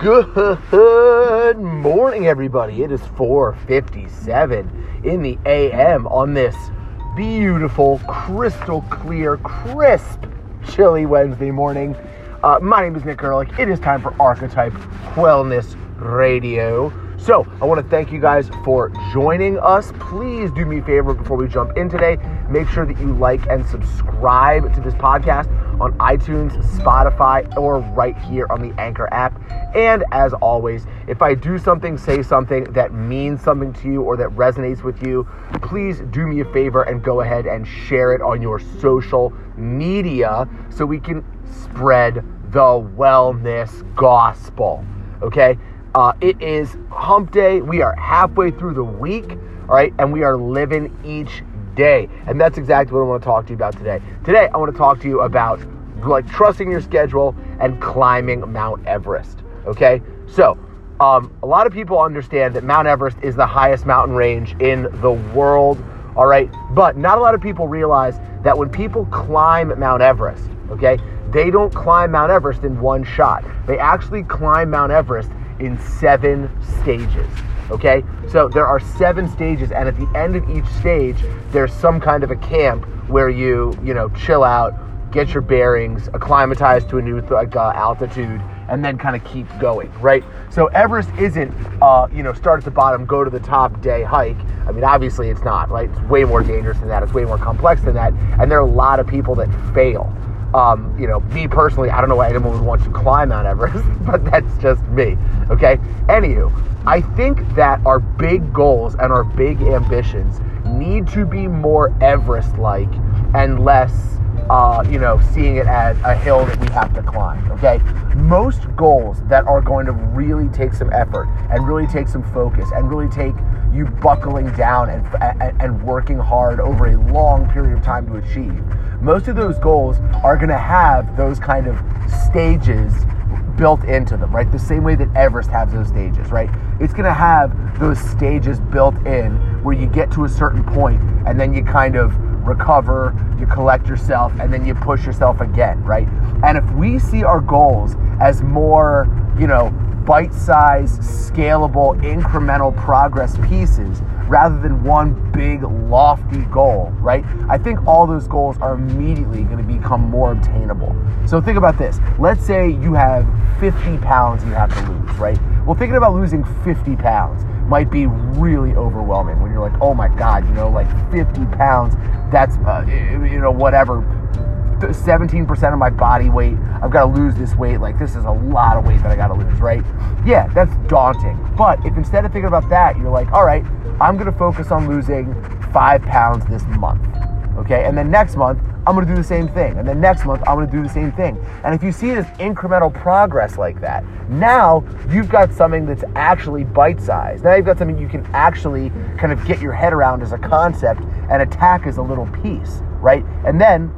Good morning, everybody. It is 4:57 in the AM on this beautiful, crystal clear, crisp, chilly Wednesday morning. Uh, my name is Nick Ehrlich. It is time for Archetype Wellness Radio. So, I want to thank you guys for joining us. Please do me a favor before we jump in today. Make sure that you like and subscribe to this podcast on iTunes, Spotify, or right here on the Anchor app. And as always, if I do something, say something that means something to you or that resonates with you, please do me a favor and go ahead and share it on your social media so we can spread the wellness gospel. Okay? Uh, it is hump day. We are halfway through the week, all right, and we are living each day. And that's exactly what I want to talk to you about today. Today, I want to talk to you about like trusting your schedule and climbing Mount Everest. Okay, so um, a lot of people understand that Mount Everest is the highest mountain range in the world. All right, but not a lot of people realize that when people climb Mount Everest, okay, they don't climb Mount Everest in one shot. They actually climb Mount Everest in seven stages. Okay, so there are seven stages, and at the end of each stage, there's some kind of a camp where you, you know, chill out, get your bearings, acclimatize to a new like, uh, altitude, and then kind of keep going, right? So Everest isn't, uh, you know, start at the bottom, go to the top day hike. I mean, obviously it's not, right? It's way more dangerous than that. It's way more complex than that, and there are a lot of people that fail. Um, you know, me personally, I don't know why anyone would want to climb Mount Everest, but that's just me. Okay. Anywho, I think that our big goals and our big ambitions need to be more Everest-like and less uh, you know, seeing it as a hill that we have to climb. Okay, most goals that are going to really take some effort and really take some focus and really take you buckling down and, and, and working hard over a long period of time to achieve. Most of those goals are going to have those kind of stages built into them, right? The same way that Everest has those stages, right? It's going to have those stages built in where you get to a certain point and then you kind of recover, you collect yourself, and then you push yourself again, right? And if we see our goals as more, you know, bite sized, scalable, incremental progress pieces rather than one big, lofty goal, right? I think all those goals are immediately going to become more obtainable. So think about this. Let's say you have 50 pounds you have to lose, right? Well, thinking about losing 50 pounds might be really overwhelming when you're like, oh my God, you know, like 50 pounds, that's, uh, you know, whatever. 17% of my body weight. I've got to lose this weight. Like, this is a lot of weight that I got to lose, right? Yeah, that's daunting. But if instead of thinking about that, you're like, all right, I'm going to focus on losing five pounds this month. Okay. And then next month, I'm going to do the same thing. And then next month, I'm going to do the same thing. And if you see this incremental progress like that, now you've got something that's actually bite sized. Now you've got something you can actually kind of get your head around as a concept and attack as a little piece, right? And then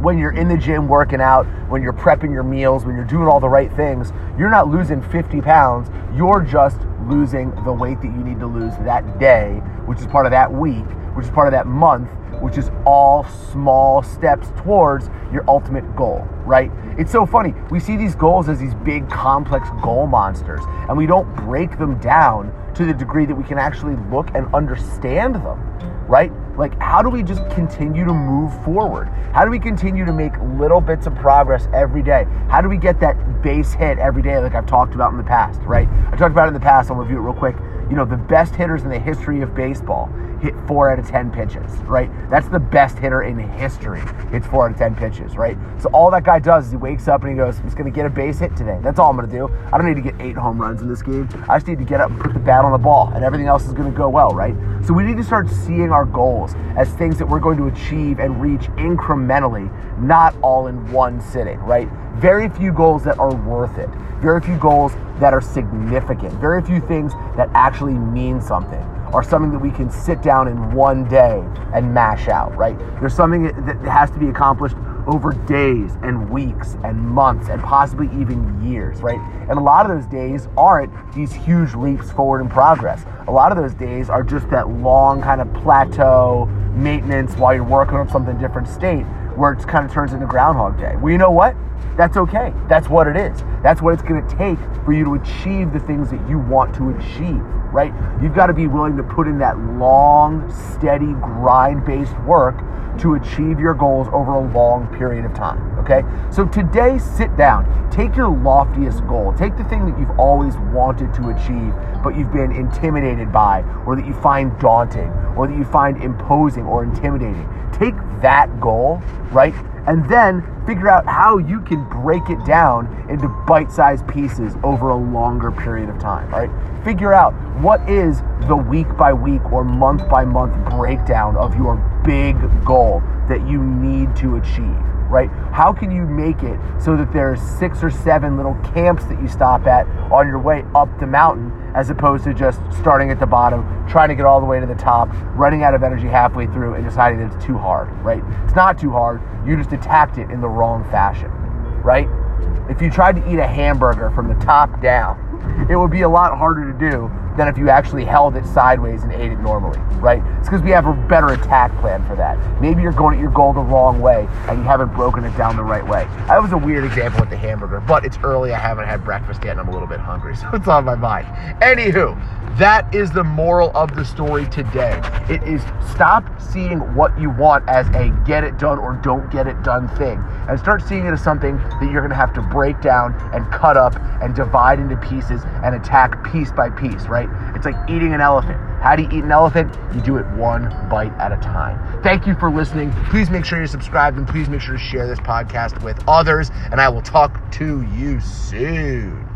when you're in the gym working out, when you're prepping your meals, when you're doing all the right things, you're not losing 50 pounds. You're just losing the weight that you need to lose that day, which is part of that week, which is part of that month, which is all small steps towards your ultimate goal, right? It's so funny. We see these goals as these big, complex goal monsters, and we don't break them down to the degree that we can actually look and understand them, right? Like, how do we just continue to move forward? How do we continue to make little bits of progress every day? How do we get that base hit every day, like I've talked about in the past, right? I talked about it in the past. I'll review it real quick. You know, the best hitters in the history of baseball hit four out of 10 pitches, right? That's the best hitter in history. Hits four out of 10 pitches, right? So all that guy does is he wakes up and he goes, I'm just to get a base hit today. That's all I'm to do. I don't need to get eight home runs in this game. I just need to get up and put the bat on the ball, and everything else is to go well, right? So we need to start seeing our goals as things that we're going to achieve and reach incrementally, not all in one sitting, right? Very few goals that are worth it. Very few goals that are significant. Very few things that actually mean something or something that we can sit down in one day and mash out, right? There's something that has to be accomplished over days and weeks and months and possibly even years, right? And a lot of those days aren't these huge leaps forward in progress. A lot of those days are just that long kind of plateau, maintenance while you're working on something different state where it kind of turns into Groundhog Day. Well, you know what? That's okay. That's what it is. That's what it's going to take for you to achieve the things that you want to achieve, right? You've got to be willing to put in that long, steady, grind based work to achieve your goals over a long period of time. Okay? So today, sit down, take your loftiest goal, take the thing that you've always wanted to achieve, but you've been intimidated by, or that you find daunting, or that you find imposing or intimidating. Take that goal, right? And then figure out how you can break it down into bite sized pieces over a longer period of time, right? Figure out what is the week by week or month by month breakdown of your big goal that you need to achieve right? How can you make it so that there's six or seven little camps that you stop at on your way up the mountain as opposed to just starting at the bottom, trying to get all the way to the top, running out of energy halfway through and deciding that it's too hard, right? It's not too hard. You just attacked it in the wrong fashion, right? If you tried to eat a hamburger from the top down, it would be a lot harder to do than if you actually held it sideways and ate it normally, right? It's because we have a better attack plan for that. Maybe you're going at your goal the wrong way and you haven't broken it down the right way. That was a weird example with the hamburger, but it's early. I haven't had breakfast yet and I'm a little bit hungry, so it's on my mind. Anywho, that is the moral of the story today. It is stop seeing what you want as a get it done or don't get it done thing and start seeing it as something that you're going to have to break down and cut up and divide into pieces and attack piece by piece, right? It's like eating an elephant. How do you eat an elephant? You do it one bite at a time. Thank you for listening. Please make sure you're subscribed and please make sure to share this podcast with others. And I will talk to you soon.